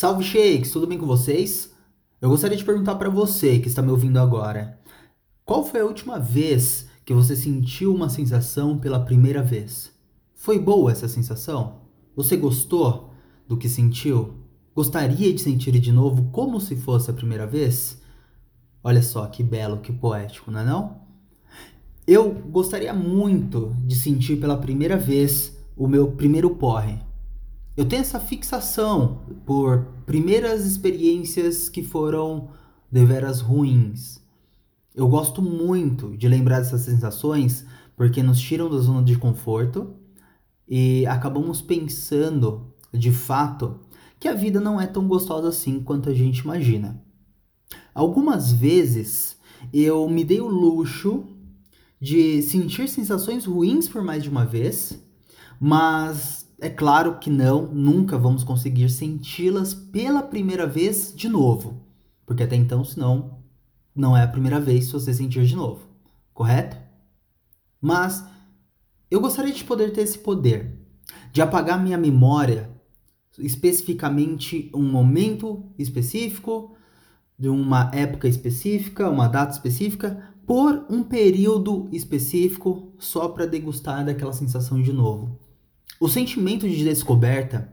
Salve Shakes, tudo bem com vocês? Eu gostaria de perguntar para você que está me ouvindo agora. Qual foi a última vez que você sentiu uma sensação pela primeira vez? Foi boa essa sensação? Você gostou do que sentiu? Gostaria de sentir de novo como se fosse a primeira vez? Olha só que belo, que poético, não é não? Eu gostaria muito de sentir pela primeira vez o meu primeiro porre. Eu tenho essa fixação por primeiras experiências que foram deveras ruins. Eu gosto muito de lembrar dessas sensações porque nos tiram da zona de conforto e acabamos pensando, de fato, que a vida não é tão gostosa assim quanto a gente imagina. Algumas vezes eu me dei o luxo de sentir sensações ruins por mais de uma vez, mas é claro que não, nunca vamos conseguir senti-las pela primeira vez de novo, porque até então, senão, não é a primeira vez se você sentir de novo, correto? Mas eu gostaria de poder ter esse poder, de apagar minha memória, especificamente um momento específico, de uma época específica, uma data específica, por um período específico, só para degustar daquela sensação de novo. O sentimento de descoberta,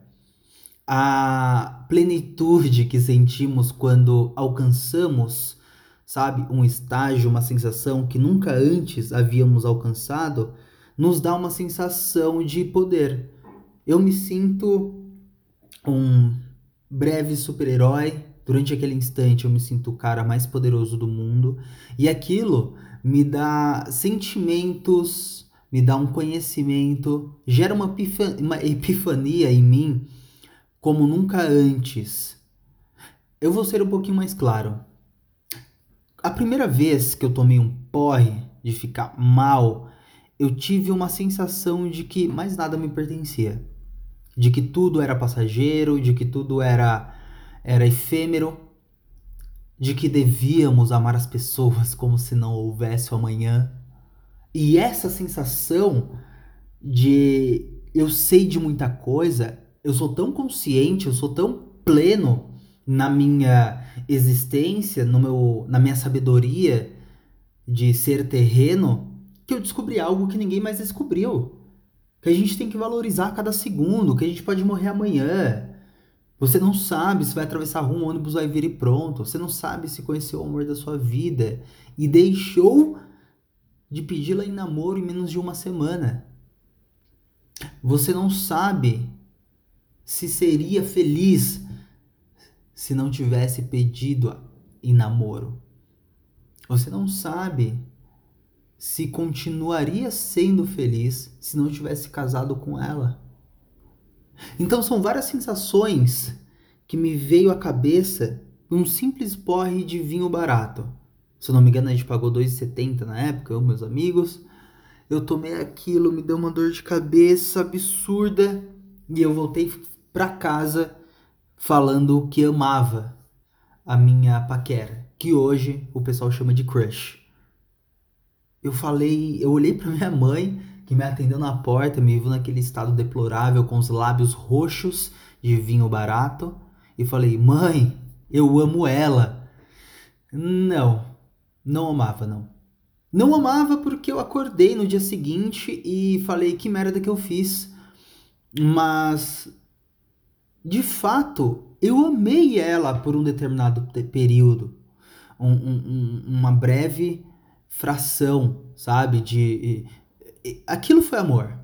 a plenitude que sentimos quando alcançamos, sabe, um estágio, uma sensação que nunca antes havíamos alcançado, nos dá uma sensação de poder. Eu me sinto um breve super-herói Durante aquele instante eu me sinto o cara mais poderoso do mundo e aquilo me dá sentimentos, me dá um conhecimento, gera uma, uma epifania em mim como nunca antes. Eu vou ser um pouquinho mais claro. A primeira vez que eu tomei um porre de ficar mal, eu tive uma sensação de que mais nada me pertencia. De que tudo era passageiro, de que tudo era era efêmero, de que devíamos amar as pessoas como se não houvesse amanhã. E essa sensação de eu sei de muita coisa, eu sou tão consciente, eu sou tão pleno na minha existência, no meu, na minha sabedoria de ser terreno, que eu descobri algo que ninguém mais descobriu. Que a gente tem que valorizar cada segundo, que a gente pode morrer amanhã, você não sabe se vai atravessar rua, o ônibus vai vir e pronto. Você não sabe se conheceu o amor da sua vida e deixou de pedi-la em namoro em menos de uma semana. Você não sabe se seria feliz se não tivesse pedido em namoro. Você não sabe se continuaria sendo feliz se não tivesse casado com ela. Então são várias sensações que me veio à cabeça um simples porre de vinho barato. Se eu não me engano, a gente pagou 2,70 na época, eu meus amigos. Eu tomei aquilo, me deu uma dor de cabeça absurda e eu voltei para casa falando que amava a minha paquera, que hoje o pessoal chama de crush. Eu falei, eu olhei para minha mãe que me atendeu na porta, me viu naquele estado deplorável, com os lábios roxos de vinho barato, e falei: Mãe, eu amo ela. Não, não amava, não. Não amava porque eu acordei no dia seguinte e falei: Que merda que eu fiz. Mas, de fato, eu amei ela por um determinado período. Um, um, uma breve fração, sabe? De aquilo foi amor.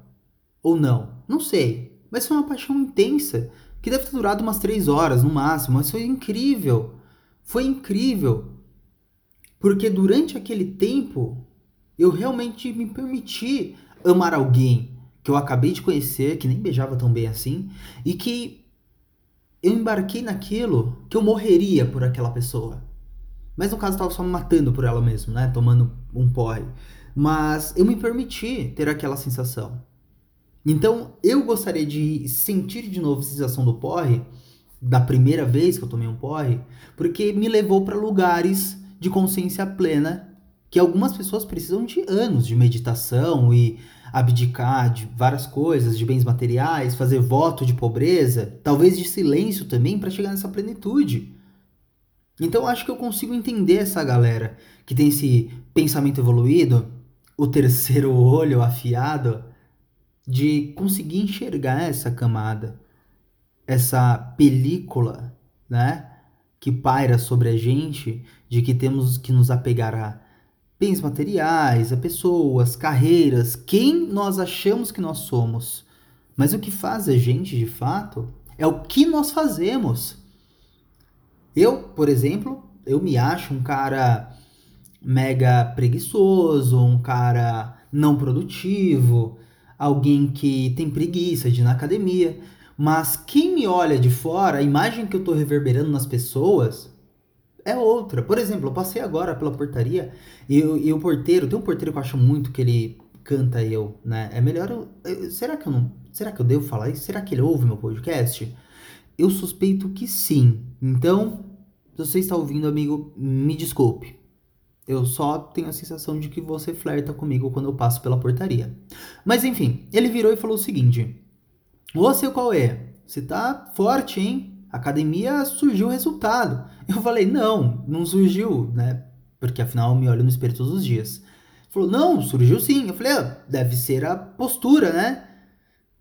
Ou não. Não sei. Mas foi uma paixão intensa. Que deve ter durado umas três horas no máximo. Mas foi incrível. Foi incrível. Porque durante aquele tempo eu realmente me permiti amar alguém que eu acabei de conhecer, que nem beijava tão bem assim, e que eu embarquei naquilo que eu morreria por aquela pessoa. Mas no caso eu tava só me matando por ela mesmo, né? Tomando um porre. Mas eu me permiti ter aquela sensação. Então, eu gostaria de sentir de novo a sensação do porre, da primeira vez que eu tomei um porre, porque me levou para lugares de consciência plena que algumas pessoas precisam de anos de meditação e abdicar de várias coisas, de bens materiais, fazer voto de pobreza, talvez de silêncio também para chegar nessa plenitude. Então acho que eu consigo entender essa galera que tem esse pensamento evoluído, o terceiro olho afiado, de conseguir enxergar essa camada, essa película, né, que paira sobre a gente, de que temos que nos apegar a bens materiais, a pessoas, carreiras, quem nós achamos que nós somos. Mas o que faz a gente de fato é o que nós fazemos. Eu, por exemplo, eu me acho um cara mega preguiçoso, um cara não produtivo, alguém que tem preguiça de ir na academia. Mas quem me olha de fora, a imagem que eu estou reverberando nas pessoas é outra. Por exemplo, eu passei agora pela portaria e, e o porteiro, tem um porteiro que eu acho muito que ele canta eu, né? É melhor eu, eu, será que eu não, será que eu devo falar isso? Será que ele ouve meu podcast? Eu suspeito que sim. Então, se você está ouvindo, amigo, me desculpe. Eu só tenho a sensação de que você flerta comigo quando eu passo pela portaria. Mas enfim, ele virou e falou o seguinte: Você qual é? Você tá forte, hein? academia surgiu o resultado. Eu falei, não, não surgiu, né? Porque afinal eu me olho no espelho todos os dias. Ele falou, não, surgiu sim. Eu falei, ah, deve ser a postura, né?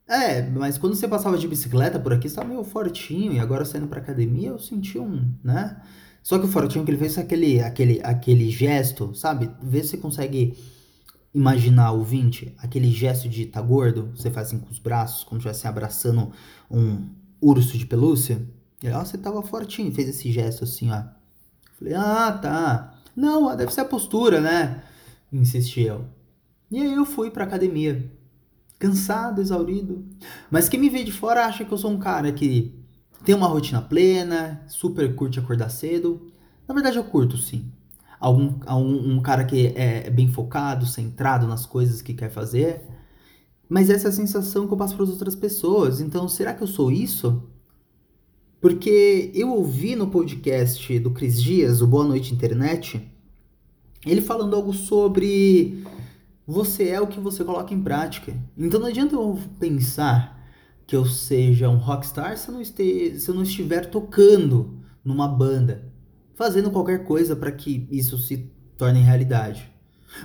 É, mas quando você passava de bicicleta por aqui, você estava meio fortinho, e agora saindo pra academia eu senti um, né? Só que o fortinho que ele fez aquele, aquele, aquele gesto, sabe? Vê se você consegue imaginar o 20, aquele gesto de tá gordo, você faz assim com os braços, como se estivesse abraçando um urso de pelúcia. Ele, ó, você tava fortinho, fez esse gesto assim, ó. Falei, ah, tá. Não, deve ser a postura, né? Insisti eu. E aí eu fui pra academia. Cansado, exaurido. Mas quem me vê de fora acha que eu sou um cara que tem uma rotina plena, super curte acordar cedo. Na verdade eu curto sim. Algum, um, um cara que é bem focado, centrado nas coisas que quer fazer. Mas essa é a sensação que eu passo para as outras pessoas. Então, será que eu sou isso? Porque eu ouvi no podcast do Cris Dias, o Boa Noite Internet, ele falando algo sobre você é o que você coloca em prática. Então não adianta eu pensar que eu seja um rockstar se eu não, este, se eu não estiver tocando numa banda, fazendo qualquer coisa para que isso se torne realidade.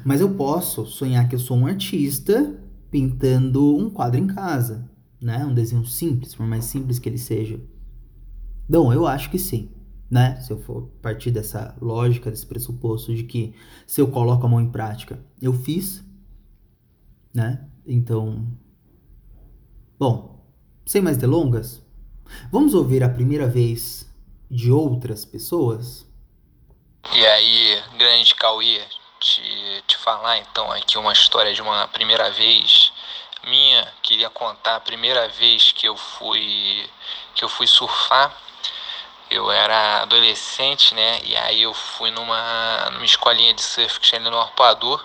Mas eu posso sonhar que eu sou um artista pintando um quadro em casa, né? Um desenho simples, por mais simples que ele seja. Bom, eu acho que sim, né? Se eu for partir dessa lógica, desse pressuposto de que se eu coloco a mão em prática, eu fiz, né? Então, bom, sem mais delongas, vamos ouvir a primeira vez de outras pessoas? E aí, grande Cauê, te, te falar então aqui uma história de uma primeira vez minha. Queria contar a primeira vez que eu fui que eu fui surfar eu era adolescente, né? E aí eu fui numa, numa escolinha de surf que tinha ali no Arpoador.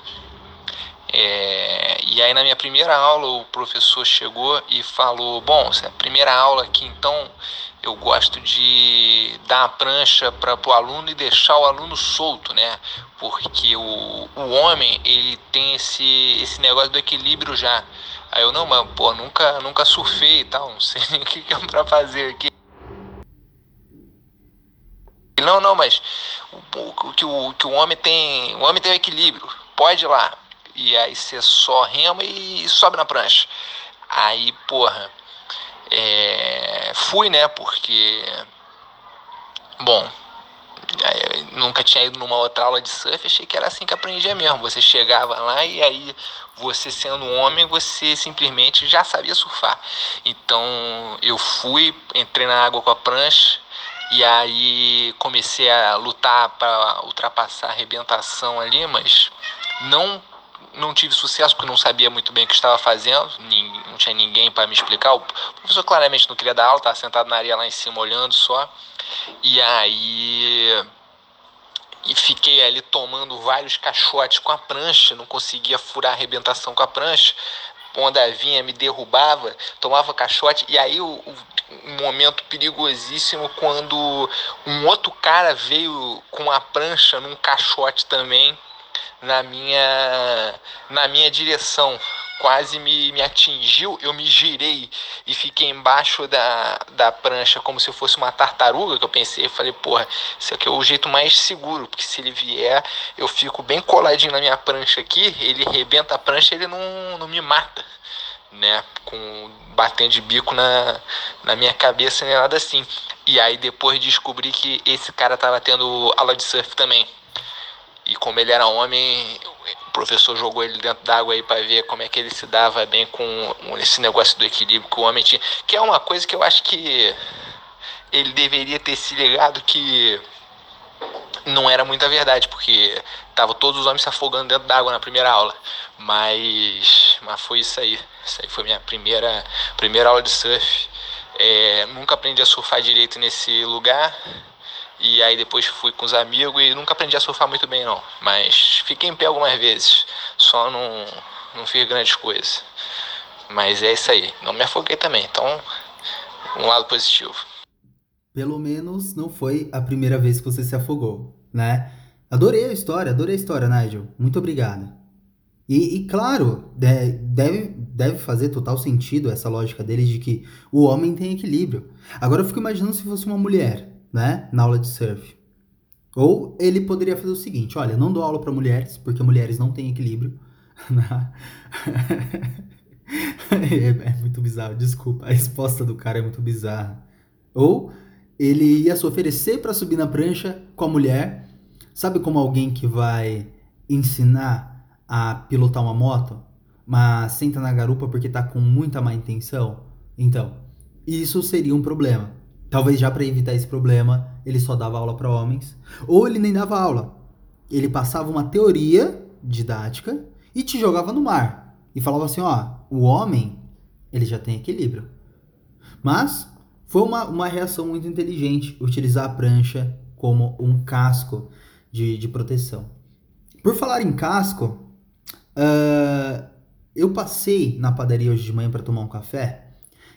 É, e aí na minha primeira aula o professor chegou e falou, bom, é a primeira aula aqui, então eu gosto de dar a prancha para o aluno e deixar o aluno solto, né? Porque o, o homem, ele tem esse, esse negócio do equilíbrio já. Aí eu, não, mas pô, nunca, nunca surfei e tal, não sei o que, que é para fazer aqui. Não, não, mas o, que, o, que o homem tem. O homem tem o equilíbrio. Pode ir lá. E aí você só rema e sobe na prancha. Aí, porra. É, fui, né? Porque. Bom, nunca tinha ido numa outra aula de surf, achei que era assim que aprendia mesmo. Você chegava lá e aí você sendo um homem, você simplesmente já sabia surfar. Então eu fui, entrei na água com a prancha, e aí comecei a lutar para ultrapassar a arrebentação ali, mas não não tive sucesso porque não sabia muito bem o que estava fazendo, não tinha ninguém para me explicar. O professor claramente não queria dar aula, estava sentado na areia lá em cima olhando só. E aí e fiquei ali tomando vários caixotes com a prancha, não conseguia furar a arrebentação com a prancha. Onda vinha, me derrubava, tomava caixote, e aí o, um momento perigosíssimo quando um outro cara veio com a prancha num caixote também na minha na minha direção quase me, me atingiu, eu me girei e fiquei embaixo da, da prancha como se fosse uma tartaruga, que eu pensei, eu falei, porra, isso aqui é o jeito mais seguro, porque se ele vier, eu fico bem coladinho na minha prancha aqui, ele rebenta a prancha, ele não, não me mata, né, com batendo de bico na, na minha cabeça, nem nada assim. E aí depois descobri que esse cara tava tendo aula de surf também. E como ele era homem, o professor jogou ele dentro d'água aí para ver como é que ele se dava bem com esse negócio do equilíbrio que o homem tinha. Que é uma coisa que eu acho que ele deveria ter se ligado que não era muita verdade, porque tava todos os homens se afogando dentro d'água na primeira aula. Mas, mas foi isso aí. Isso aí foi minha primeira, primeira aula de surf. É, nunca aprendi a surfar direito nesse lugar. E aí depois fui com os amigos e nunca aprendi a surfar muito bem não. Mas fiquei em pé algumas vezes. Só não, não fiz grandes coisas. Mas é isso aí. Não me afoguei também. Então, um lado positivo. Pelo menos não foi a primeira vez que você se afogou, né? Adorei a história, adorei a história, Nigel. Muito obrigado. E, e, claro, deve, deve fazer total sentido essa lógica dele de que o homem tem equilíbrio. Agora eu fico imaginando se fosse uma mulher né, na aula de surf. Ou ele poderia fazer o seguinte: olha, não dou aula para mulheres, porque mulheres não têm equilíbrio. é, é muito bizarro, desculpa. A resposta do cara é muito bizarra. Ou ele ia se oferecer para subir na prancha com a mulher. Sabe como alguém que vai ensinar a pilotar uma moto, mas senta na garupa porque tá com muita má intenção? Então, isso seria um problema. Talvez já para evitar esse problema, ele só dava aula para homens, ou ele nem dava aula. Ele passava uma teoria didática e te jogava no mar e falava assim, ó, o homem, ele já tem equilíbrio. Mas foi uma, uma reação muito inteligente utilizar a prancha como um casco de, de proteção. Por falar em casco, uh, eu passei na padaria hoje de manhã para tomar um café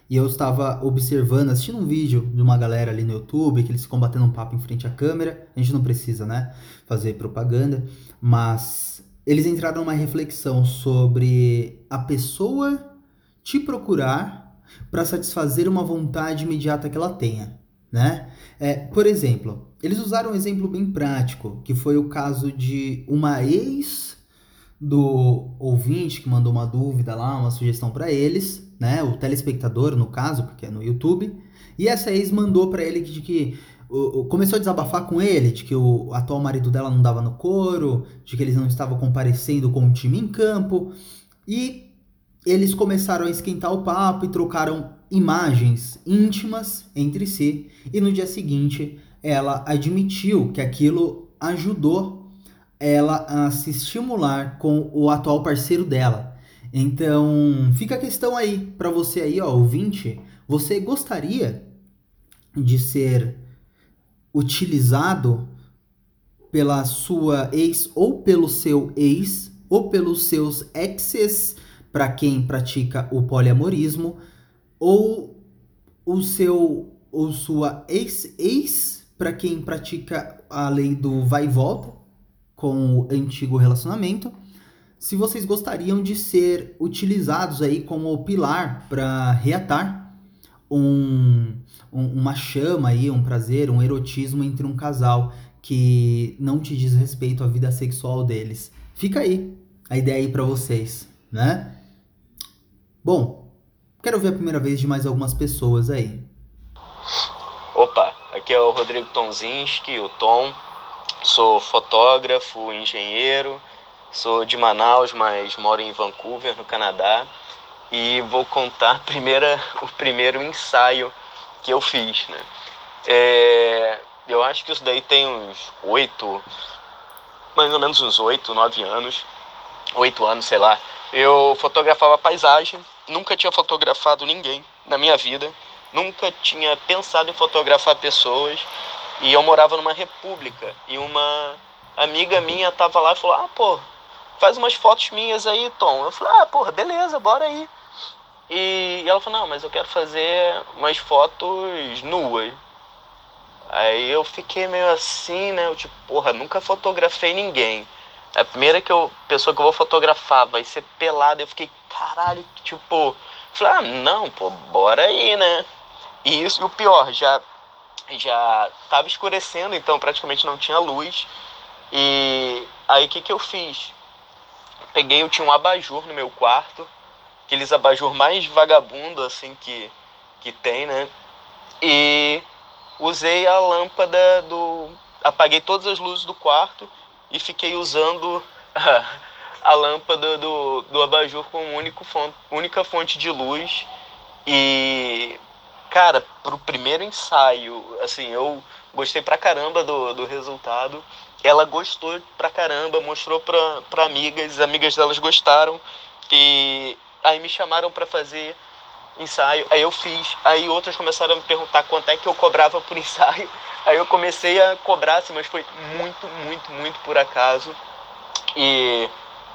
e eu estava observando, assistindo um vídeo de uma galera ali no YouTube, que eles ficam batendo um papo em frente à câmera. A gente não precisa, né, fazer propaganda, mas eles entraram numa reflexão sobre a pessoa te procurar para satisfazer uma vontade imediata que ela tenha, né? É, por exemplo, eles usaram um exemplo bem prático, que foi o caso de uma ex do ouvinte que mandou uma dúvida lá, uma sugestão para eles, né? O telespectador, no caso, porque é no YouTube. E essa ex mandou para ele de que começou a desabafar com ele de que o atual marido dela não dava no couro, de que eles não estavam comparecendo com o time em campo. E eles começaram a esquentar o papo e trocaram imagens íntimas entre si. E no dia seguinte, ela admitiu que aquilo ajudou ela a se estimular com o atual parceiro dela. Então, fica a questão aí para você aí, ó, ouvinte, você gostaria de ser utilizado pela sua ex ou pelo seu ex ou pelos seus exes para quem pratica o poliamorismo ou o seu ou sua ex ex para quem pratica a lei do vai e volta com o antigo relacionamento se vocês gostariam de ser utilizados aí como pilar para reatar um, um, uma chama aí, um prazer, um erotismo entre um casal que não te diz respeito à vida sexual deles. Fica aí a ideia aí para vocês, né? Bom, quero ver a primeira vez de mais algumas pessoas aí. Opa, aqui é o Rodrigo Tonzinski, o Tom. Sou fotógrafo, engenheiro Sou de Manaus, mas moro em Vancouver, no Canadá, e vou contar primeira, o primeiro ensaio que eu fiz. Né? É, eu acho que isso daí tem uns oito, mais ou menos uns oito, nove anos, oito anos, sei lá. Eu fotografava paisagem, nunca tinha fotografado ninguém na minha vida, nunca tinha pensado em fotografar pessoas, e eu morava numa república, e uma amiga minha tava lá e falou: Ah, pô, faz umas fotos minhas aí, Tom. Eu falei, ah, porra, beleza, bora aí. E ela falou, não, mas eu quero fazer umas fotos nuas. Aí eu fiquei meio assim, né? Eu tipo, porra, nunca fotografei ninguém. A primeira que eu, pessoa que eu vou fotografar vai ser pelada. Eu fiquei, caralho, tipo. Falei, ah, não, pô, bora aí, né? E isso, e o pior, já, já tava escurecendo, então praticamente não tinha luz. E aí o que, que eu fiz? Peguei, eu tinha um abajur no meu quarto, aqueles abajur mais vagabundo assim que, que tem, né? E usei a lâmpada do. Apaguei todas as luzes do quarto e fiquei usando a, a lâmpada do, do abajur como único fonte, única fonte de luz. E, cara, pro primeiro ensaio, assim, eu gostei pra caramba do, do resultado. Ela gostou pra caramba, mostrou pra, pra amigas, as amigas delas gostaram. E aí me chamaram para fazer ensaio, aí eu fiz, aí outras começaram a me perguntar quanto é que eu cobrava por ensaio, aí eu comecei a cobrar, assim, mas foi muito, muito, muito por acaso. E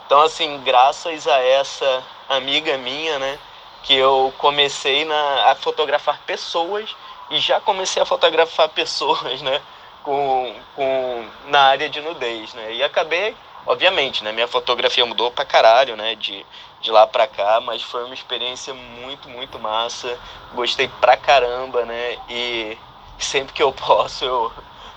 então assim, graças a essa amiga minha, né, que eu comecei na, a fotografar pessoas e já comecei a fotografar pessoas, né, com, com na área de nudez, né? E acabei Obviamente, né? Minha fotografia mudou pra caralho, né? De, de lá pra cá, mas foi uma experiência muito, muito massa. Gostei pra caramba, né? E sempre que eu posso, eu,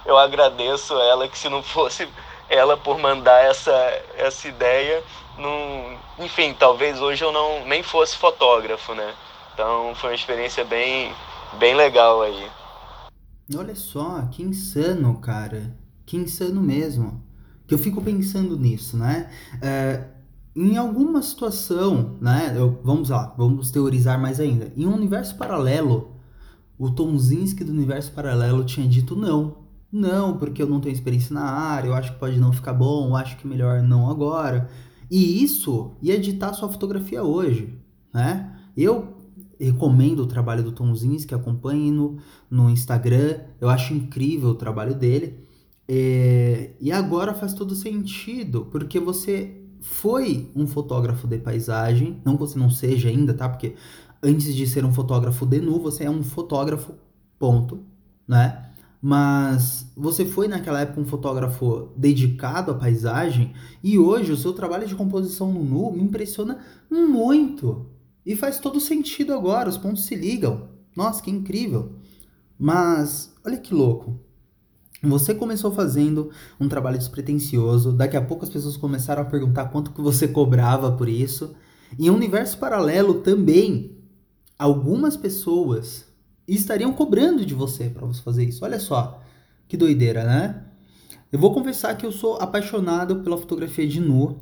eu agradeço ela, que se não fosse ela por mandar essa, essa ideia, não, enfim, talvez hoje eu não nem fosse fotógrafo, né? Então foi uma experiência bem, bem legal aí. Olha só, que insano, cara. Que insano mesmo que eu fico pensando nisso, né? É, em alguma situação, né? Eu, vamos lá, vamos teorizar mais ainda. Em um universo paralelo, o Tonzinski do universo paralelo tinha dito não. Não, porque eu não tenho experiência na área, eu acho que pode não ficar bom, eu acho que melhor não agora. E isso ia editar sua fotografia hoje, né? Eu recomendo o trabalho do Tonzinski, acompanhe no, no Instagram, eu acho incrível o trabalho dele. É, e agora faz todo sentido, porque você foi um fotógrafo de paisagem, não que você não seja ainda, tá? Porque antes de ser um fotógrafo de nu, você é um fotógrafo, ponto, né? Mas você foi naquela época um fotógrafo dedicado à paisagem e hoje o seu trabalho de composição no nu me impressiona muito. E faz todo sentido agora, os pontos se ligam. Nossa, que incrível. Mas olha que louco. Você começou fazendo um trabalho despretensioso, daqui a pouco as pessoas começaram a perguntar quanto que você cobrava por isso. Em um universo paralelo também, algumas pessoas estariam cobrando de você para você fazer isso. Olha só, que doideira, né? Eu vou confessar que eu sou apaixonado pela fotografia de nu.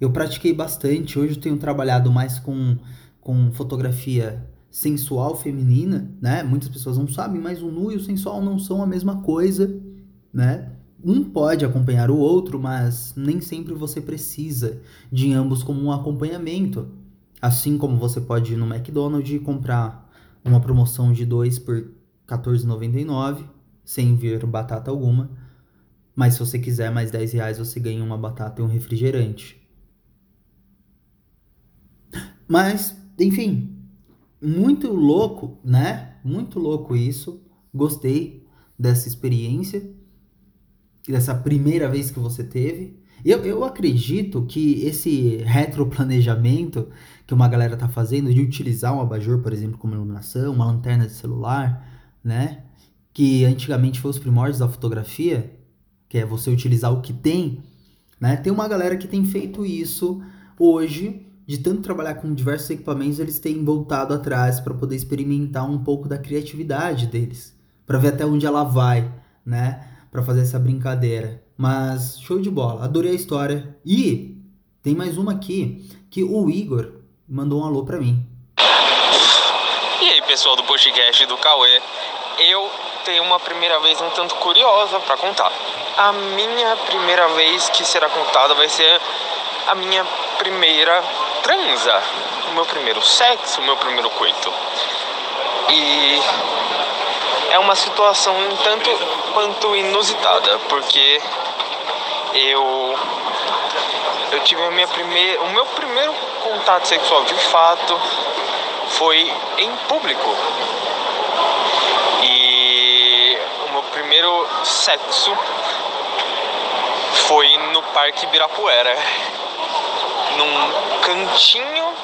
Eu pratiquei bastante, hoje eu tenho trabalhado mais com, com fotografia sensual feminina, né? Muitas pessoas não sabem, mas o nu e o sensual não são a mesma coisa né? Um pode acompanhar o outro, mas nem sempre você precisa de ambos como um acompanhamento. Assim como você pode ir no McDonald's e comprar uma promoção de dois por R$14,99 sem vir batata alguma. Mas se você quiser mais 10 reais, você ganha uma batata e um refrigerante. Mas, enfim, muito louco, né? Muito louco isso. Gostei dessa experiência dessa primeira vez que você teve. Eu, eu acredito que esse retroplanejamento que uma galera tá fazendo de utilizar um abajur, por exemplo, como iluminação, uma lanterna de celular, né? Que antigamente foi os primórdios da fotografia, que é você utilizar o que tem, né? Tem uma galera que tem feito isso hoje, de tanto trabalhar com diversos equipamentos, eles têm voltado atrás para poder experimentar um pouco da criatividade deles, para ver até onde ela vai, né? para fazer essa brincadeira. Mas show de bola, adorei a história. E tem mais uma aqui que o Igor mandou um alô para mim. E aí, pessoal do podcast do Cauê, eu tenho uma primeira vez um tanto curiosa para contar. A minha primeira vez que será contada vai ser a minha primeira transa, o meu primeiro sexo, o meu primeiro coito. E é uma situação um tanto quanto inusitada, porque eu eu tive a minha primeira, o meu primeiro contato sexual de fato foi em público. E o meu primeiro sexo foi no Parque Ibirapuera, num cantinho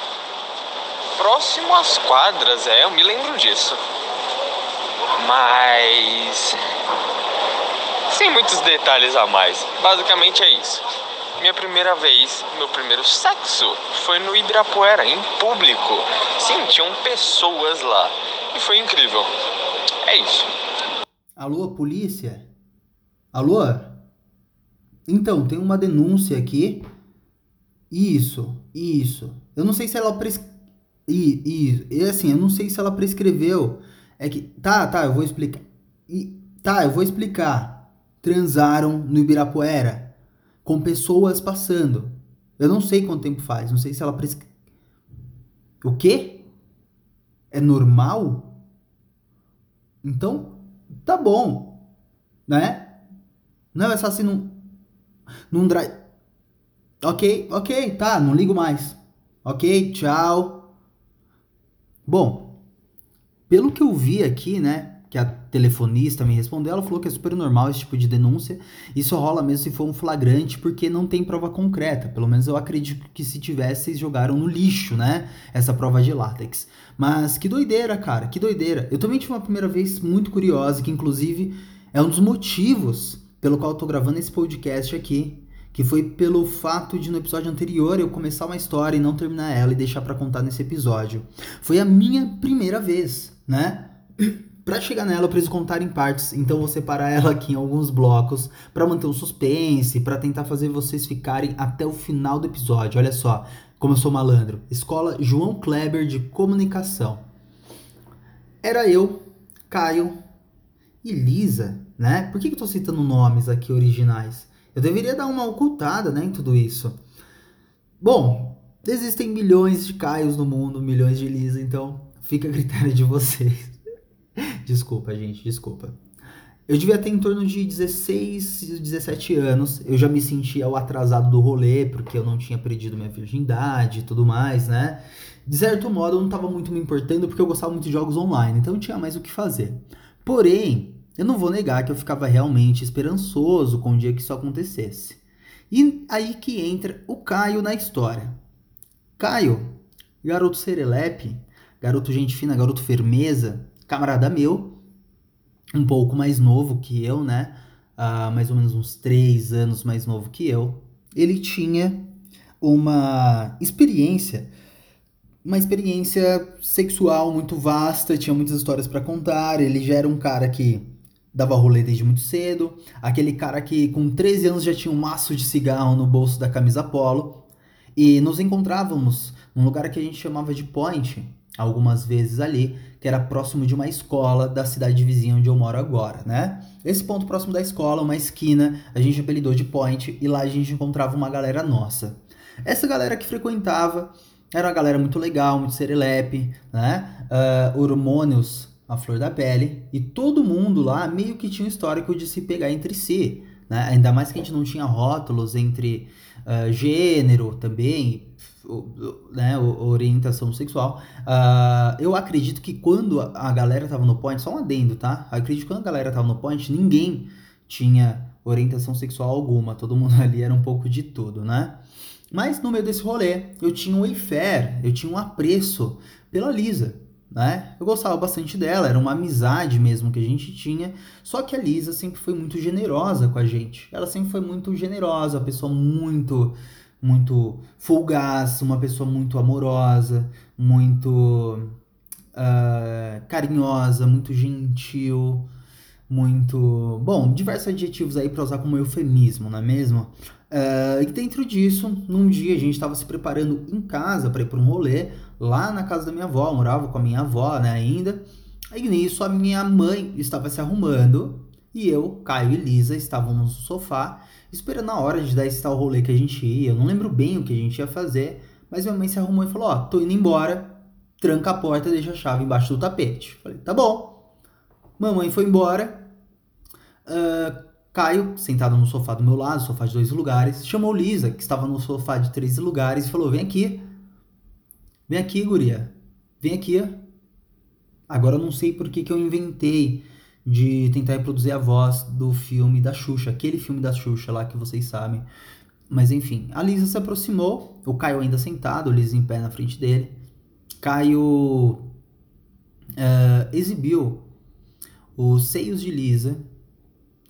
próximo às quadras, é, eu me lembro disso. Mas sem muitos detalhes a mais. Basicamente é isso. Minha primeira vez, meu primeiro sexo foi no Ibirapuera, em público. Sim, tinham pessoas lá. E foi incrível. É isso. Alô, polícia? Alô? Então, tem uma denúncia aqui. Isso, isso. Eu não sei se ela pres... e, e, assim, eu não sei se ela prescreveu. É que tá, tá, eu vou explicar. E, tá, eu vou explicar. Transaram no Ibirapuera com pessoas passando. Eu não sei quanto tempo faz, não sei se ela prescreveu. O quê? É normal? Então, tá bom, né? Não, é só assim, não, não drive. Ok, ok, tá, não ligo mais. Ok, tchau. Bom, pelo que eu vi aqui, né, que a telefonista me respondeu, ela falou que é super normal esse tipo de denúncia. Isso rola mesmo se for um flagrante, porque não tem prova concreta. Pelo menos eu acredito que se tivesse, vocês jogaram no lixo, né? Essa prova de látex. Mas que doideira, cara, que doideira. Eu também tive uma primeira vez muito curiosa, que inclusive é um dos motivos pelo qual eu tô gravando esse podcast aqui. Que foi pelo fato de no episódio anterior eu começar uma história e não terminar ela e deixar para contar nesse episódio. Foi a minha primeira vez, né? Para chegar nela, eu preciso contar em partes, então vou separar ela aqui em alguns blocos para manter o suspense, para tentar fazer vocês ficarem até o final do episódio. Olha só, como eu sou malandro. Escola João Kleber de Comunicação. Era eu, Caio e Lisa, né? Por que, que eu tô citando nomes aqui originais? Eu deveria dar uma ocultada, né, em tudo isso. Bom, existem milhões de Caios no mundo, milhões de Lisa, então fica a critério de vocês. Desculpa, gente, desculpa. Eu devia ter em torno de 16, 17 anos. Eu já me sentia o atrasado do rolê, porque eu não tinha perdido minha virgindade e tudo mais, né? De certo modo, eu não estava muito me importando, porque eu gostava muito de jogos online, então eu tinha mais o que fazer. Porém, eu não vou negar que eu ficava realmente esperançoso com o dia que isso acontecesse. E aí que entra o Caio na história. Caio, garoto serelepe, garoto gente fina, garoto firmeza, camarada meu, um pouco mais novo que eu, né? Uh, mais ou menos uns três anos mais novo que eu. Ele tinha uma experiência, uma experiência sexual muito vasta, tinha muitas histórias para contar. Ele já era um cara que dava rolê desde muito cedo, aquele cara que com 13 anos já tinha um maço de cigarro no bolso da camisa polo. E nos encontrávamos num lugar que a gente chamava de Point, algumas vezes ali, que era próximo de uma escola da cidade vizinha onde eu moro agora, né? Esse ponto próximo da escola, uma esquina, a gente apelidou de Point e lá a gente encontrava uma galera nossa. Essa galera que frequentava era uma galera muito legal, muito serelepe, né? Uh, hormônios à flor da pele e todo mundo lá meio que tinha um histórico de se pegar entre si, né? Ainda mais que a gente não tinha rótulos entre uh, gênero também, né, orientação sexual. Uh, eu acredito que quando a galera tava no point, só um adendo, tá? Eu acredito que quando a galera tava no point, ninguém tinha orientação sexual alguma, todo mundo ali era um pouco de tudo, né? Mas no meio desse rolê, eu tinha um Eifer, eu tinha um apreço pela Lisa, né? Eu gostava bastante dela, era uma amizade mesmo que a gente tinha, só que a Lisa sempre foi muito generosa com a gente. Ela sempre foi muito generosa, pessoa muito muito fugaz, uma pessoa muito amorosa, muito uh, carinhosa, muito gentil, muito. Bom, diversos adjetivos aí para usar como eufemismo, não é mesmo? Uh, e dentro disso, num dia a gente estava se preparando em casa para ir para um rolê lá na casa da minha avó, morava com a minha avó, né, ainda. E nisso a minha mãe estava se arrumando e eu, Caio e Lisa estávamos no sofá esperando a hora de dar esse tal rolê que a gente ia. Eu não lembro bem o que a gente ia fazer, mas minha mãe se arrumou e falou: Ó, tô indo embora, tranca a porta e deixa a chave embaixo do tapete. Falei: Tá bom. Mamãe foi embora. Uh, Caio, sentado no sofá do meu lado, sofá de dois lugares, chamou Lisa, que estava no sofá de três lugares, e falou: Vem aqui. Vem aqui, guria. Vem aqui. Agora eu não sei por que, que eu inventei de tentar reproduzir a voz do filme da Xuxa, aquele filme da Xuxa lá que vocês sabem. Mas enfim, a Lisa se aproximou, o Caio ainda sentado, o Lisa em pé na frente dele. Caio uh, exibiu os seios de Lisa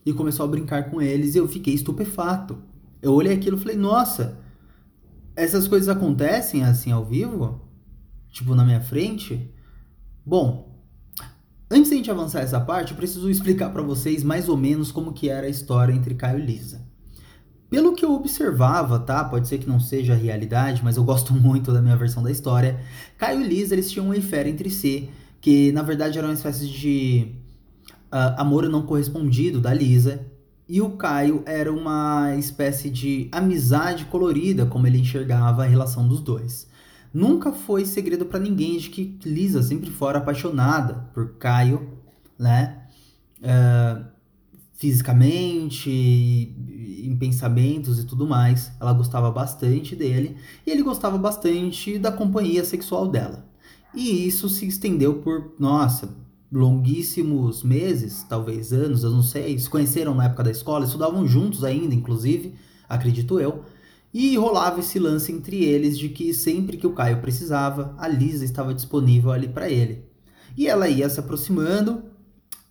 e começou a brincar com eles e eu fiquei estupefato. Eu olhei aquilo e falei, nossa, essas coisas acontecem assim ao vivo? Tipo, na minha frente? Bom, antes de a gente avançar essa parte, eu preciso explicar para vocês mais ou menos como que era a história entre Caio e Lisa. Pelo que eu observava, tá? Pode ser que não seja a realidade, mas eu gosto muito da minha versão da história. Caio e Lisa, eles tinham uma fé entre si, que na verdade era uma espécie de uh, amor não correspondido da Lisa. E o Caio era uma espécie de amizade colorida, como ele enxergava a relação dos dois. Nunca foi segredo para ninguém de que Lisa sempre fora apaixonada por Caio, né? Uh, fisicamente, em pensamentos e tudo mais. Ela gostava bastante dele e ele gostava bastante da companhia sexual dela. E isso se estendeu por, nossa, longuíssimos meses, talvez anos, eu não sei. Se conheceram na época da escola, estudavam juntos ainda, inclusive, acredito eu. E rolava esse lance entre eles de que sempre que o Caio precisava, a Lisa estava disponível ali para ele. E ela ia se aproximando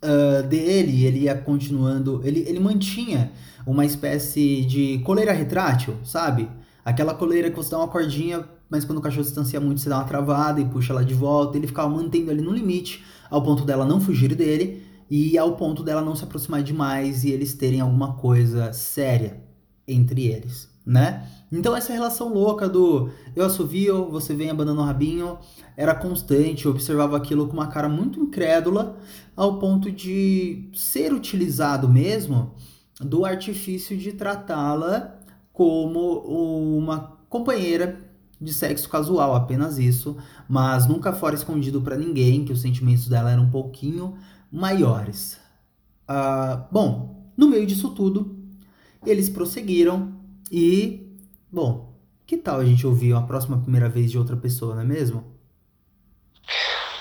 uh, dele, ele ia continuando, ele, ele mantinha uma espécie de coleira retrátil, sabe? Aquela coleira que você dá uma cordinha, mas quando o cachorro se distancia muito, você dá uma travada e puxa ela de volta. Ele ficava mantendo ali no limite, ao ponto dela não fugir dele e ao ponto dela não se aproximar demais e eles terem alguma coisa séria entre eles, né? Então essa relação louca do eu assovio, você vem abanando o rabinho, era constante, eu observava aquilo com uma cara muito incrédula, ao ponto de ser utilizado mesmo do artifício de tratá-la como uma companheira de sexo casual, apenas isso, mas nunca fora escondido para ninguém que os sentimentos dela eram um pouquinho maiores. Uh, bom, no meio disso tudo, eles prosseguiram e Bom, que tal a gente ouvir uma próxima primeira vez de outra pessoa, não é mesmo?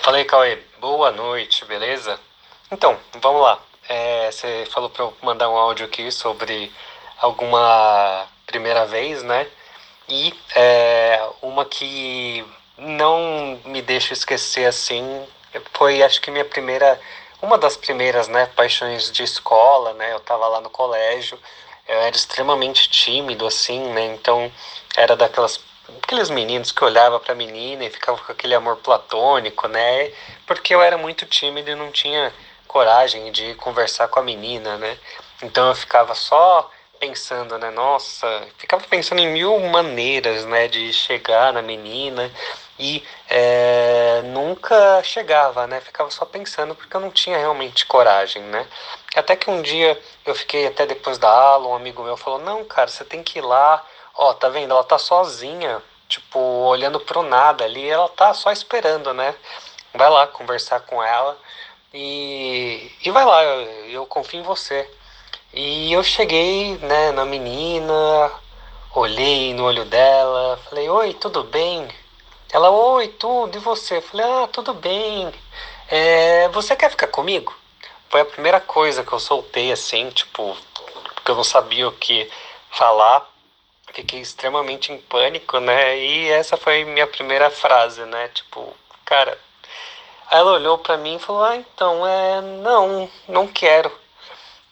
Falei, Cauê. Boa noite, beleza? Então, vamos lá. É, você falou para eu mandar um áudio aqui sobre alguma primeira vez, né? E é, uma que não me deixa esquecer assim foi, acho que minha primeira, uma das primeiras, né, paixões de escola, né? Eu tava lá no colégio eu era extremamente tímido, assim, né? Então, era daquelas aqueles meninos que olhava para menina e ficava com aquele amor platônico, né? Porque eu era muito tímido e não tinha coragem de conversar com a menina, né? Então eu ficava só pensando, né? Nossa, ficava pensando em mil maneiras, né? De chegar na menina e é, nunca chegava, né? Ficava só pensando porque eu não tinha realmente coragem, né? Até que um dia eu fiquei até depois da aula, um amigo meu falou: "Não, cara, você tem que ir lá. Ó, tá vendo? Ela tá sozinha, tipo, olhando pro nada ali, ela tá só esperando, né? Vai lá conversar com ela e e vai lá, eu, eu confio em você". E eu cheguei, né, na menina, olhei no olho dela, falei: "Oi, tudo bem?" Ela, oi, tudo, e você? Eu falei, ah, tudo bem. É, você quer ficar comigo? Foi a primeira coisa que eu soltei, assim, tipo, porque eu não sabia o que falar. Fiquei extremamente em pânico, né? E essa foi minha primeira frase, né? Tipo, cara. Aí ela olhou pra mim e falou: Ah, então, é. Não, não quero.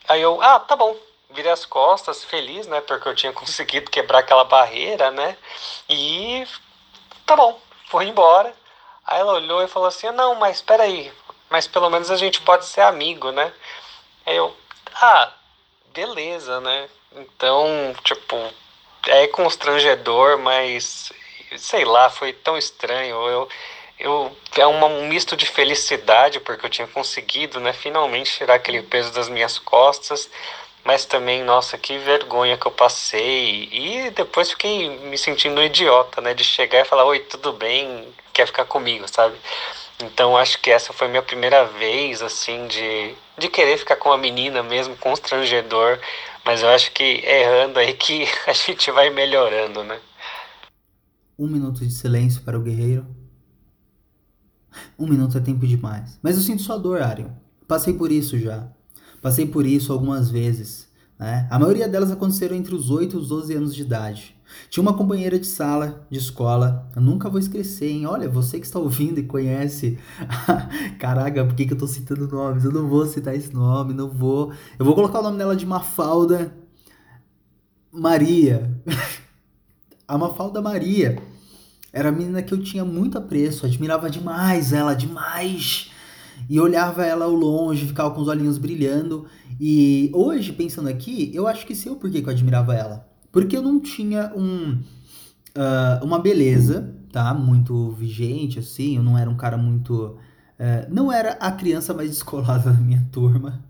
Aí eu, ah, tá bom. Virei as costas, feliz, né? Porque eu tinha conseguido quebrar aquela barreira, né? E tá bom, foi embora. Aí ela olhou e falou assim: Não, mas espera aí, mas pelo menos a gente pode ser amigo, né? Aí eu, ah, beleza, né? Então, tipo, é constrangedor, mas sei lá, foi tão estranho. Eu, eu é um misto de felicidade porque eu tinha conseguido, né, finalmente tirar aquele peso das minhas costas mas também, nossa, que vergonha que eu passei. E depois fiquei me sentindo um idiota, né? De chegar e falar, oi, tudo bem? Quer ficar comigo, sabe? Então acho que essa foi minha primeira vez, assim, de, de querer ficar com uma menina mesmo, constrangedor. Mas eu acho que errando aí que a gente vai melhorando, né? Um minuto de silêncio para o guerreiro. Um minuto é tempo demais. Mas eu sinto sua dor, Arion. passei por isso já. Passei por isso algumas vezes. Né? A maioria delas aconteceram entre os 8 e os 12 anos de idade. Tinha uma companheira de sala, de escola, eu nunca vou esquecer, hein? Olha, você que está ouvindo e conhece. Caraca, por que, que eu tô citando nomes? Eu não vou citar esse nome, não vou. Eu vou colocar o nome dela de Mafalda Maria. a Mafalda Maria era a menina que eu tinha muito apreço, admirava demais ela, demais. E olhava ela ao longe, ficava com os olhinhos brilhando. E hoje, pensando aqui, eu acho que sei o porquê que eu admirava ela. Porque eu não tinha um, uh, uma beleza, tá? Muito vigente, assim. Eu não era um cara muito. Uh, não era a criança mais descolada da minha turma,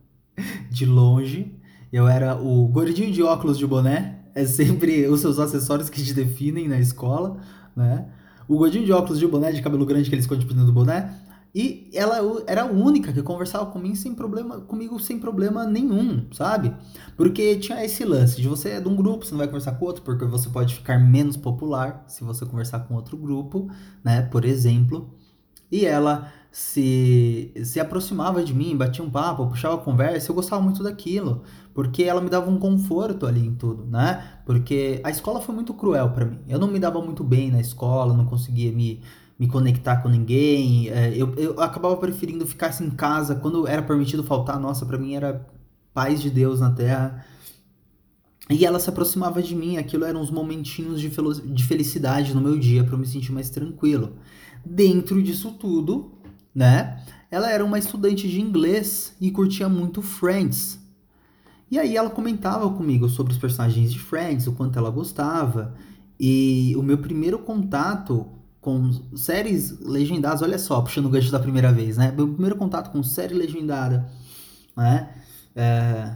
de longe. Eu era o gordinho de óculos de boné. É sempre os seus acessórios que te definem na escola, né? O gordinho de óculos de boné, de cabelo grande que ele esconde do boné. E ela era a única que conversava comigo sem problema, comigo sem problema nenhum, sabe? Porque tinha esse lance de você é de um grupo, você não vai conversar com outro, porque você pode ficar menos popular se você conversar com outro grupo, né? Por exemplo. E ela se, se aproximava de mim, batia um papo, puxava conversa, eu gostava muito daquilo, porque ela me dava um conforto ali em tudo, né? Porque a escola foi muito cruel para mim. Eu não me dava muito bem na escola, não conseguia me, me conectar com ninguém. É, eu, eu acabava preferindo ficar assim, em casa quando era permitido faltar. Nossa, para mim era paz de Deus na terra. E ela se aproximava de mim, aquilo eram uns momentinhos de, de felicidade no meu dia para eu me sentir mais tranquilo. Dentro disso tudo, né? Ela era uma estudante de inglês e curtia muito Friends. E aí ela comentava comigo sobre os personagens de Friends, o quanto ela gostava. E o meu primeiro contato com séries legendadas, olha só, puxando o gancho da primeira vez, né? Meu primeiro contato com série legendada, né? É,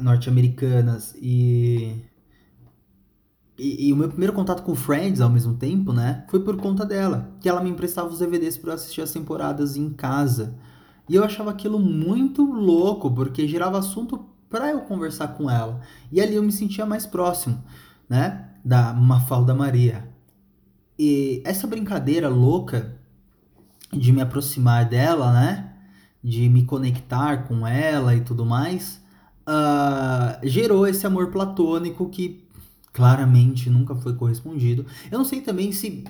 norte-americanas e e, e, o meu primeiro contato com Friends ao mesmo tempo, né? Foi por conta dela. Que ela me emprestava os DVDs para assistir as temporadas em casa. E eu achava aquilo muito louco, porque gerava assunto para eu conversar com ela. E ali eu me sentia mais próximo, né? Da Mafalda Maria. E essa brincadeira louca de me aproximar dela, né? De me conectar com ela e tudo mais, uh, gerou esse amor platônico que claramente nunca foi correspondido. Eu não sei também se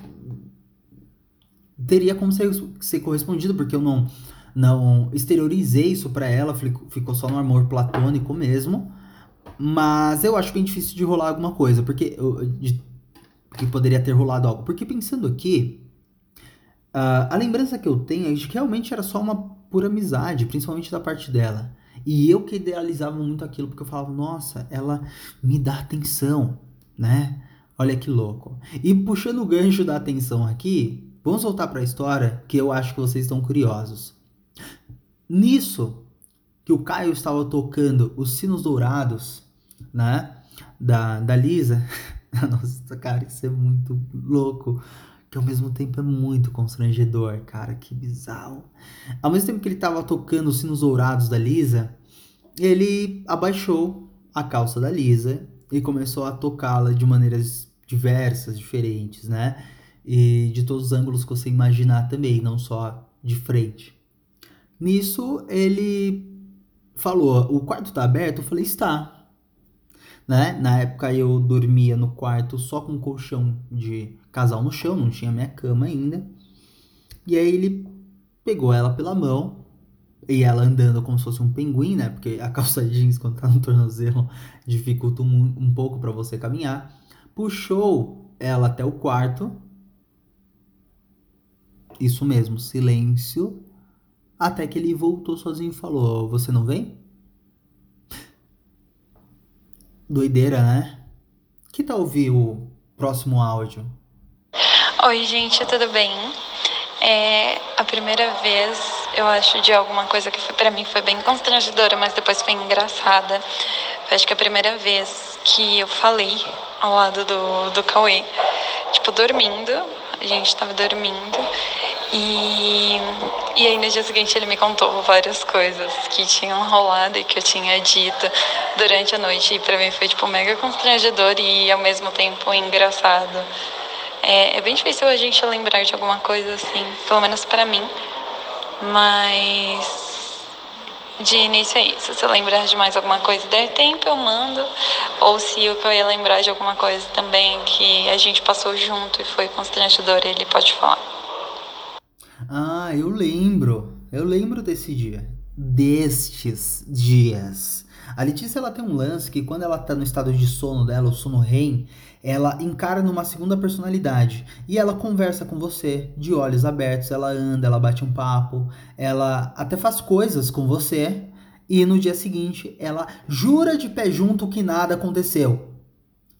teria como ser, ser correspondido, porque eu não não exteriorizei isso para ela, ficou só no amor platônico mesmo. Mas eu acho bem difícil de rolar alguma coisa, porque eu, de, que poderia ter rolado algo. Porque pensando aqui, uh, a lembrança que eu tenho é de que realmente era só uma pura amizade, principalmente da parte dela. E eu que idealizava muito aquilo, porque eu falava, nossa, ela me dá atenção, né? Olha que louco. E puxando o gancho da atenção aqui, vamos voltar para a história que eu acho que vocês estão curiosos. Nisso que o Caio estava tocando os sinos dourados, né? Da, da Lisa. Nossa, cara, isso é muito louco. Que ao mesmo tempo é muito constrangedor, cara. Que bizarro. Ao mesmo tempo que ele estava tocando os sinos dourados da Lisa, ele abaixou a calça da Lisa e começou a tocá-la de maneiras diversas, diferentes, né? E de todos os ângulos que você imaginar também, não só de frente. Nisso ele falou: O quarto tá aberto? Eu falei: Está. Né? Na época eu dormia no quarto só com um colchão de casal no chão, não tinha minha cama ainda. E aí ele pegou ela pela mão e ela andando como se fosse um pinguim, né? Porque a calça jeans, quando tá no tornozelo, dificulta um, um pouco para você caminhar. Puxou ela até o quarto. Isso mesmo, silêncio. Até que ele voltou sozinho e falou: Você não vem? Doideira, né? Que tal ouvir o próximo áudio? Oi, gente, tudo bem? É a primeira vez eu acho, de alguma coisa que para mim foi bem constrangedora, mas depois foi engraçada. Acho que é a primeira vez que eu falei ao lado do, do Cauê, tipo, dormindo, a gente tava dormindo, e, e aí no dia seguinte ele me contou várias coisas que tinham rolado e que eu tinha dito durante a noite, e pra mim foi, tipo, mega constrangedor e ao mesmo tempo engraçado. É, é bem difícil a gente lembrar de alguma coisa assim, pelo menos para mim, mas de início é isso. Se eu lembrar de mais alguma coisa der tempo, eu mando. Ou se eu ia lembrar de alguma coisa também que a gente passou junto e foi constrangedor, ele pode falar. Ah, eu lembro. Eu lembro desse dia. Destes dias. A Letícia ela tem um lance que quando ela tá no estado de sono dela, o sono REM, ela encara numa segunda personalidade e ela conversa com você de olhos abertos, ela anda, ela bate um papo, ela até faz coisas com você e no dia seguinte ela jura de pé junto que nada aconteceu.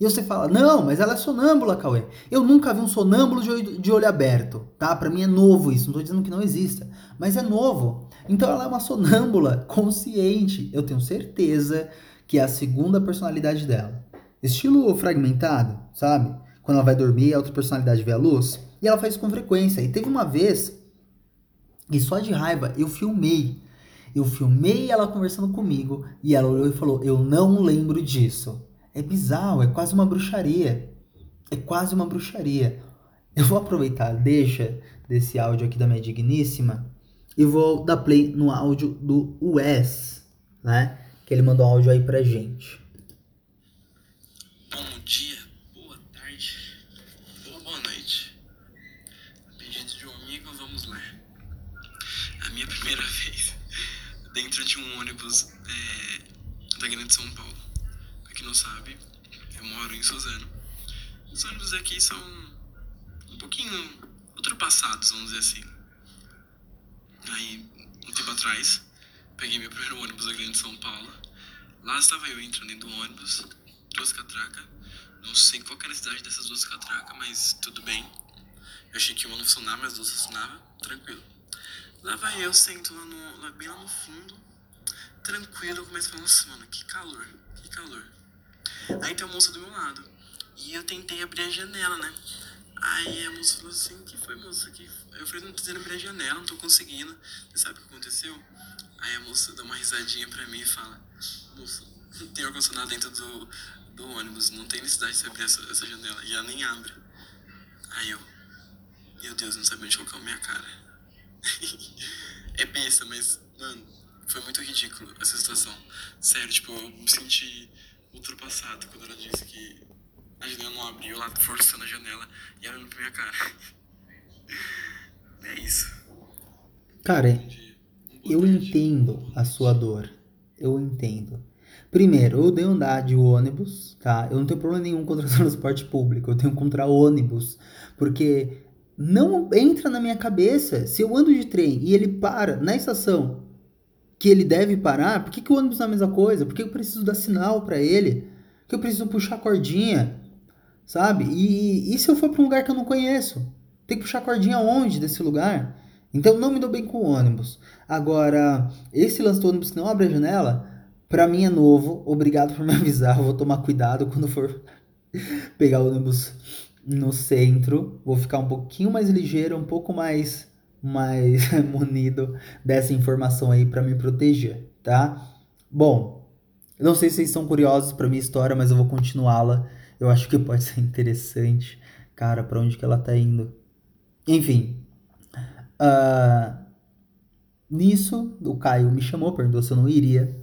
E você fala, não, mas ela é sonâmbula, Cauê. Eu nunca vi um sonâmbulo de, de olho aberto, tá? Pra mim é novo isso, não tô dizendo que não exista, mas é novo. Então ela é uma sonâmbula consciente. Eu tenho certeza que é a segunda personalidade dela. Estilo fragmentado, sabe? Quando ela vai dormir, a outra personalidade vê a luz. E ela faz isso com frequência. E teve uma vez, e só de raiva, eu filmei. Eu filmei ela conversando comigo e ela olhou e falou: Eu não lembro disso. É bizarro, é quase uma bruxaria. É quase uma bruxaria. Eu vou aproveitar, deixa desse áudio aqui da minha digníssima e vou dar play no áudio do Wes, né? Que ele mandou áudio aí pra gente. Bom dia, boa tarde boa noite. A pedido de um amigo, vamos lá. A minha primeira vez dentro de um ônibus é, da Grande São Paulo. Quem não sabe, eu moro em Suzano. Os ônibus aqui são um pouquinho ultrapassados, vamos dizer assim. Aí, um tempo atrás, peguei meu primeiro ônibus da Grande São Paulo. Lá estava eu entrando dentro do ônibus, duas catracas. Não sei qual era a cidade dessas duas catracas, mas tudo bem. Eu achei que uma não funcionava, mas as duas funcionavam, tranquilo. Lá vai eu, sento lá, no, lá bem lá no fundo, tranquilo, começo a falar, nossa, mano, que calor, que calor. Aí tem a moça do meu lado. E eu tentei abrir a janela, né? Aí a moça falou assim, que foi, moça? Que... Eu falei, não tô tentando abrir a janela, não tô conseguindo. Você sabe o que aconteceu? Aí a moça dá uma risadinha pra mim e fala, moça, tem ar-condicionado dentro do, do ônibus, não tem necessidade de você abrir essa, essa janela. E ela nem abre. Aí eu, meu Deus, não sabia onde colocar a minha cara. é besta, mas, mano, foi muito ridículo essa situação. Sério, tipo, eu me senti ultrapassado quando ela disse que a janela não abriu, lá forçando a janela e ela olhando pra minha cara. É isso. Cara. Boa eu entendo a sua dor. Eu entendo. Primeiro, eu odeio andar de ônibus, tá? Eu não tenho problema nenhum contra transporte público, eu tenho contra ônibus. Porque não entra na minha cabeça. Se eu ando de trem e ele para na estação que ele deve parar, por que, que o ônibus é a mesma coisa? Por que eu preciso dar sinal pra ele? Por que eu preciso puxar a cordinha? Sabe? E, e se eu for pra um lugar que eu não conheço? Tem que puxar a cordinha onde desse lugar? Então não me dou bem com o ônibus. Agora, esse lance do ônibus que não abre a janela, pra mim é novo. Obrigado por me avisar. Eu vou tomar cuidado quando for pegar o ônibus no centro. Vou ficar um pouquinho mais ligeiro, um pouco mais mais munido dessa informação aí pra me proteger, tá? Bom, não sei se vocês estão curiosos pra minha história, mas eu vou continuá-la. Eu acho que pode ser interessante. Cara, pra onde que ela tá indo? Enfim, ah, nisso, o Caio me chamou, perguntou se eu não iria.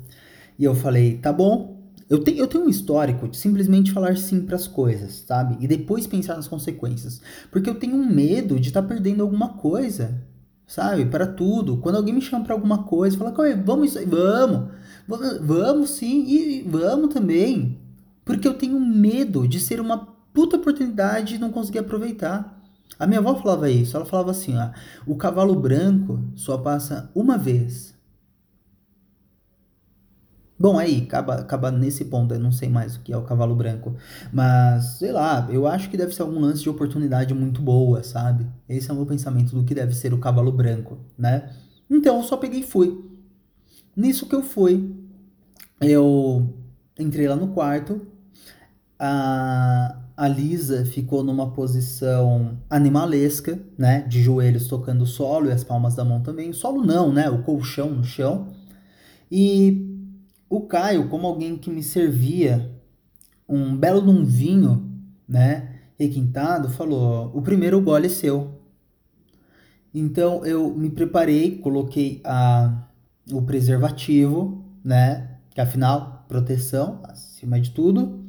E eu falei, tá bom. Eu tenho, eu tenho um histórico de simplesmente falar sim pras coisas, sabe? E depois pensar nas consequências. Porque eu tenho um medo de estar perdendo alguma coisa, sabe? Para tudo. Quando alguém me chama pra alguma coisa, fala, vamos isso aí? Vamos. Vamos, vamos sim, e vamos também. Porque eu tenho medo de ser uma puta oportunidade e não conseguir aproveitar. A minha avó falava isso, ela falava assim, ó, o cavalo branco só passa uma vez. Bom, aí, acaba, acaba nesse ponto, eu não sei mais o que é o cavalo branco. Mas, sei lá, eu acho que deve ser algum lance de oportunidade muito boa, sabe? Esse é o meu pensamento do que deve ser o cavalo branco, né? Então, eu só peguei e fui. Nisso que eu fui, eu entrei lá no quarto, a, a Lisa ficou numa posição animalesca, né? De joelhos tocando o solo e as palmas da mão também. O solo não, né? O colchão no chão. E o Caio, como alguém que me servia um belo de um vinho, né? Requintado, falou: o primeiro gole é seu. Então eu me preparei, coloquei a, o preservativo, né? Que afinal, proteção acima de tudo.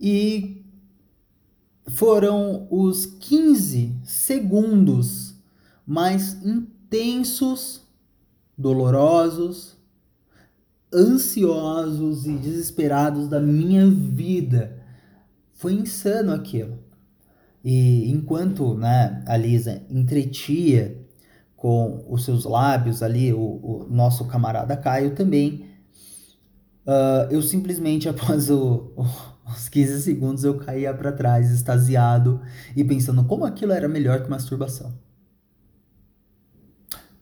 E foram os 15 segundos mais intensos, dolorosos, ansiosos e desesperados da minha vida. Foi insano aquilo. E enquanto né, a Lisa entretia com os seus lábios ali, o, o nosso camarada Caio também, uh, eu simplesmente, após o, o, os 15 segundos, eu caía para trás, extasiado e pensando como aquilo era melhor que masturbação.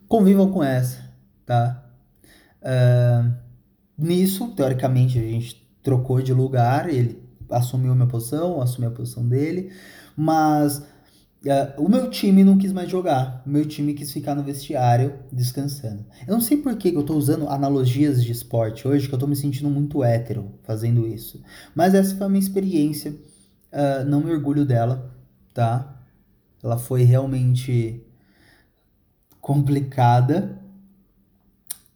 Convivam com essa, tá? Uh, nisso, teoricamente, a gente trocou de lugar, ele assumiu a minha posição, assumiu a posição dele, mas uh, o meu time não quis mais jogar. O meu time quis ficar no vestiário descansando. Eu não sei por que eu tô usando analogias de esporte hoje, que eu tô me sentindo muito hétero fazendo isso. Mas essa foi a minha experiência. Uh, não me orgulho dela, tá? Ela foi realmente complicada,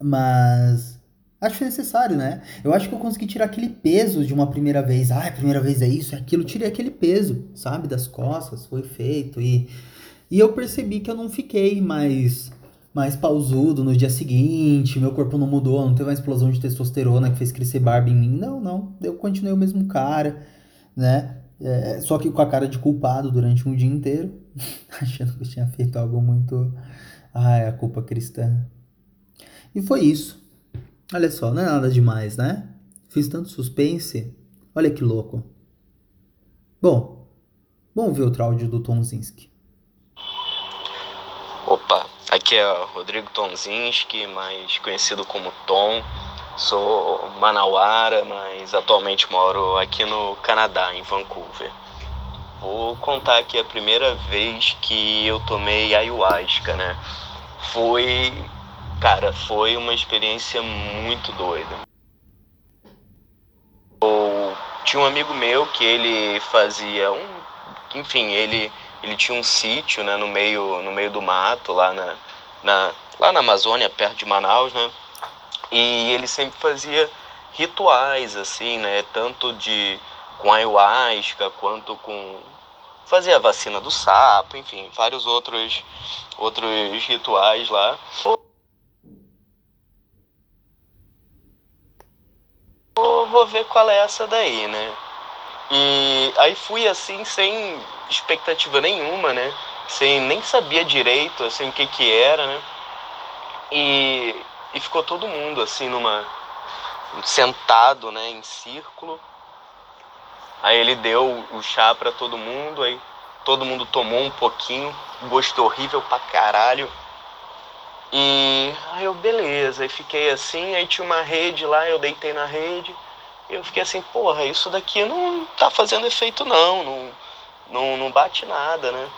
mas acho necessário, né? Eu acho que eu consegui tirar aquele peso de uma primeira vez. Ah, primeira vez é isso, é aquilo. Tirei aquele peso, sabe? Das costas, foi feito. E, e eu percebi que eu não fiquei mais, mais pausudo no dia seguinte. Meu corpo não mudou, não teve uma explosão de testosterona que fez crescer barba em mim. Não, não. Eu continuei o mesmo cara, né? É, só que com a cara de culpado durante um dia inteiro, achando que eu tinha feito algo muito. Ah, é a culpa cristã. E foi isso. Olha só, não é nada demais, né? Fiz tanto suspense. Olha que louco. Bom, vamos ver outro áudio do Tonzinski. Opa, aqui é Rodrigo Tonzinski, mais conhecido como Tom. Sou manauara, mas atualmente moro aqui no Canadá, em Vancouver. Vou contar aqui a primeira vez que eu tomei ayahuasca, né? Foi Cara, foi uma experiência muito doida. Eu tinha um amigo meu que ele fazia um. Enfim, ele, ele tinha um sítio né, no, meio, no meio do mato, lá na, na, lá na Amazônia, perto de Manaus, né? E ele sempre fazia rituais, assim, né? Tanto de com ayahuasca quanto com fazia a vacina do sapo, enfim, vários outros outros rituais lá. Vou, ver qual é essa daí, né? E aí fui assim, sem expectativa nenhuma, né? Sem nem sabia direito assim o que que era, né? E, e ficou todo mundo assim numa sentado, né, em círculo. Aí ele deu o chá para todo mundo, aí todo mundo tomou um pouquinho, gosto horrível pra caralho. E aí eu, beleza, aí fiquei assim, aí tinha uma rede lá, eu deitei na rede. Eu fiquei assim, porra, isso daqui não tá fazendo efeito não, não, não, não bate nada, né?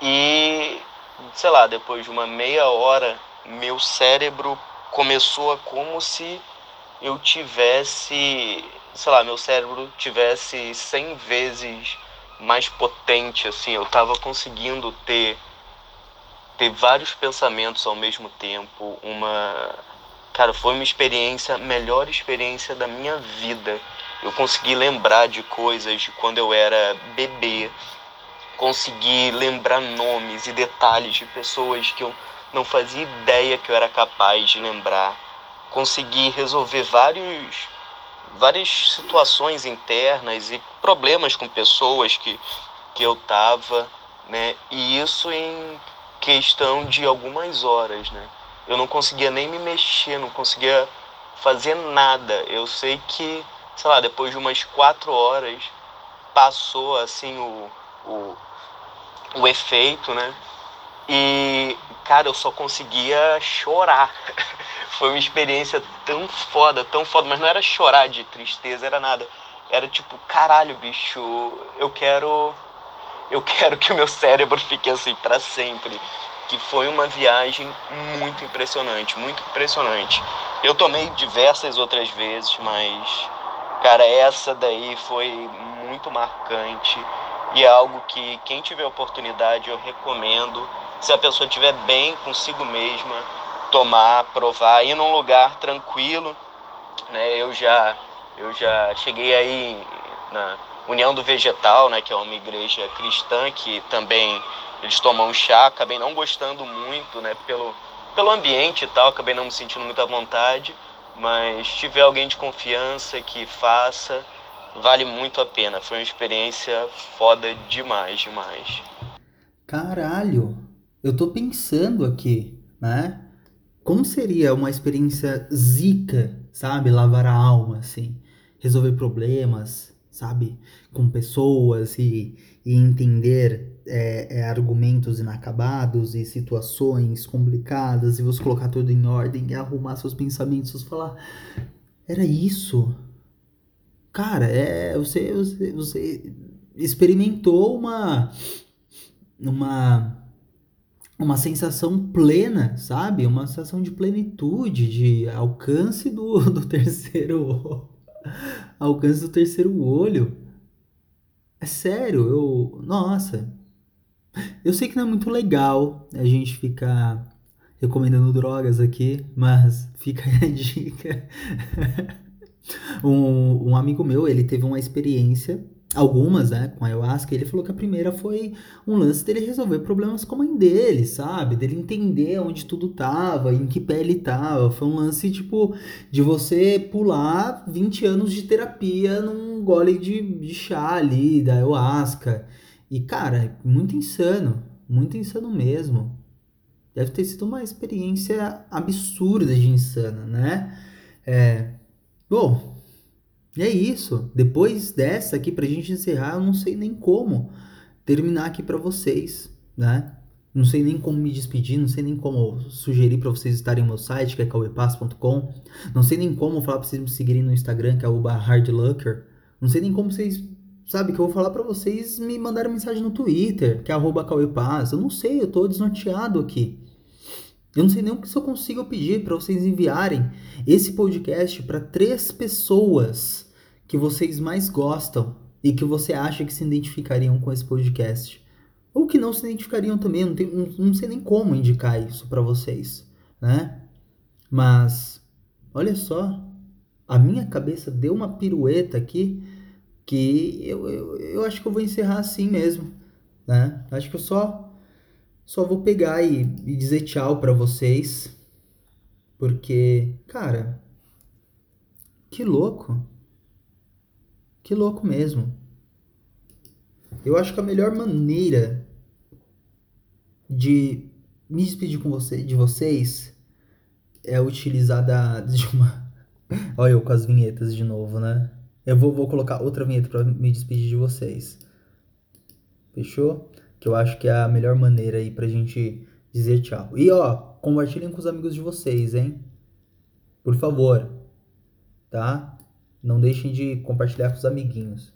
E, sei lá, depois de uma meia hora, meu cérebro começou a como se eu tivesse, sei lá, meu cérebro tivesse 100 vezes mais potente, assim, eu tava conseguindo ter ter vários pensamentos ao mesmo tempo, uma cara, foi uma experiência, melhor experiência da minha vida. Eu consegui lembrar de coisas de quando eu era bebê, consegui lembrar nomes e detalhes de pessoas que eu não fazia ideia que eu era capaz de lembrar. Consegui resolver vários várias situações internas e problemas com pessoas que, que eu tava, né? E isso em questão de algumas horas, né? Eu não conseguia nem me mexer, não conseguia fazer nada. Eu sei que, sei lá, depois de umas quatro horas passou assim o, o, o efeito, né? E, cara, eu só conseguia chorar. Foi uma experiência tão foda, tão foda, mas não era chorar de tristeza, era nada. Era tipo, caralho, bicho, eu quero eu quero que o meu cérebro fique assim para sempre. Que foi uma viagem muito impressionante, muito impressionante. Eu tomei diversas outras vezes, mas cara, essa daí foi muito marcante e é algo que quem tiver oportunidade eu recomendo. Se a pessoa estiver bem consigo mesma, tomar, provar, ir num lugar tranquilo, né? Eu já eu já cheguei aí na União do Vegetal, né, que é uma igreja cristã que também eles tomam chá, acabei não gostando muito, né, pelo pelo ambiente e tal, acabei não me sentindo muito à vontade, mas tiver alguém de confiança que faça, vale muito a pena. Foi uma experiência foda demais, demais. Caralho, eu tô pensando aqui, né? Como seria uma experiência zica, sabe? Lavar a alma, assim. Resolver problemas, sabe? Com pessoas e, e entender é, é, argumentos inacabados e situações complicadas e você colocar tudo em ordem e arrumar seus pensamentos, você falar, era isso? Cara, é, você, você, você experimentou uma, uma uma sensação plena, sabe? Uma sensação de plenitude, de alcance do, do terceiro alcance do terceiro olho. É sério, eu, nossa. Eu sei que não é muito legal a gente ficar recomendando drogas aqui, mas fica a dica. um, um amigo meu, ele teve uma experiência algumas, né, com a ayahuasca, ele falou que a primeira foi um lance dele resolver problemas com a mãe dele, sabe? Dele entender onde tudo tava, em que pé ele tava. Foi um lance, tipo, de você pular 20 anos de terapia num gole de, de chá ali, da ayahuasca. E, cara, muito insano, muito insano mesmo. Deve ter sido uma experiência absurda de insana, né? É... Bom, e é isso. Depois dessa aqui, pra gente encerrar, eu não sei nem como terminar aqui para vocês, né? Não sei nem como me despedir, não sei nem como sugerir para vocês estarem no meu site, que é cauepass.com. Não sei nem como falar pra vocês me seguirem no Instagram, que é o hardlucker. Não sei nem como vocês, sabe, que eu vou falar para vocês me mandarem mensagem no Twitter, que é arroba. Eu não sei, eu tô desnorteado aqui. Eu não sei nem o que se eu consigo pedir para vocês enviarem esse podcast para três pessoas que vocês mais gostam e que você acha que se identificariam com esse podcast. Ou que não se identificariam também, não, tem, não, não sei nem como indicar isso para vocês, né? Mas, olha só, a minha cabeça deu uma pirueta aqui que eu, eu, eu acho que eu vou encerrar assim mesmo, né? Acho que eu só só vou pegar e, e dizer tchau para vocês. Porque, cara, que louco. Que louco mesmo. Eu acho que a melhor maneira de me despedir com você, de vocês é utilizar da, de uma. Olha eu com as vinhetas de novo, né? Eu vou, vou colocar outra vinheta para me despedir de vocês. Fechou? Que eu acho que é a melhor maneira aí pra gente dizer tchau. E ó, compartilhem com os amigos de vocês, hein? Por favor, tá? Não deixem de compartilhar com os amiguinhos.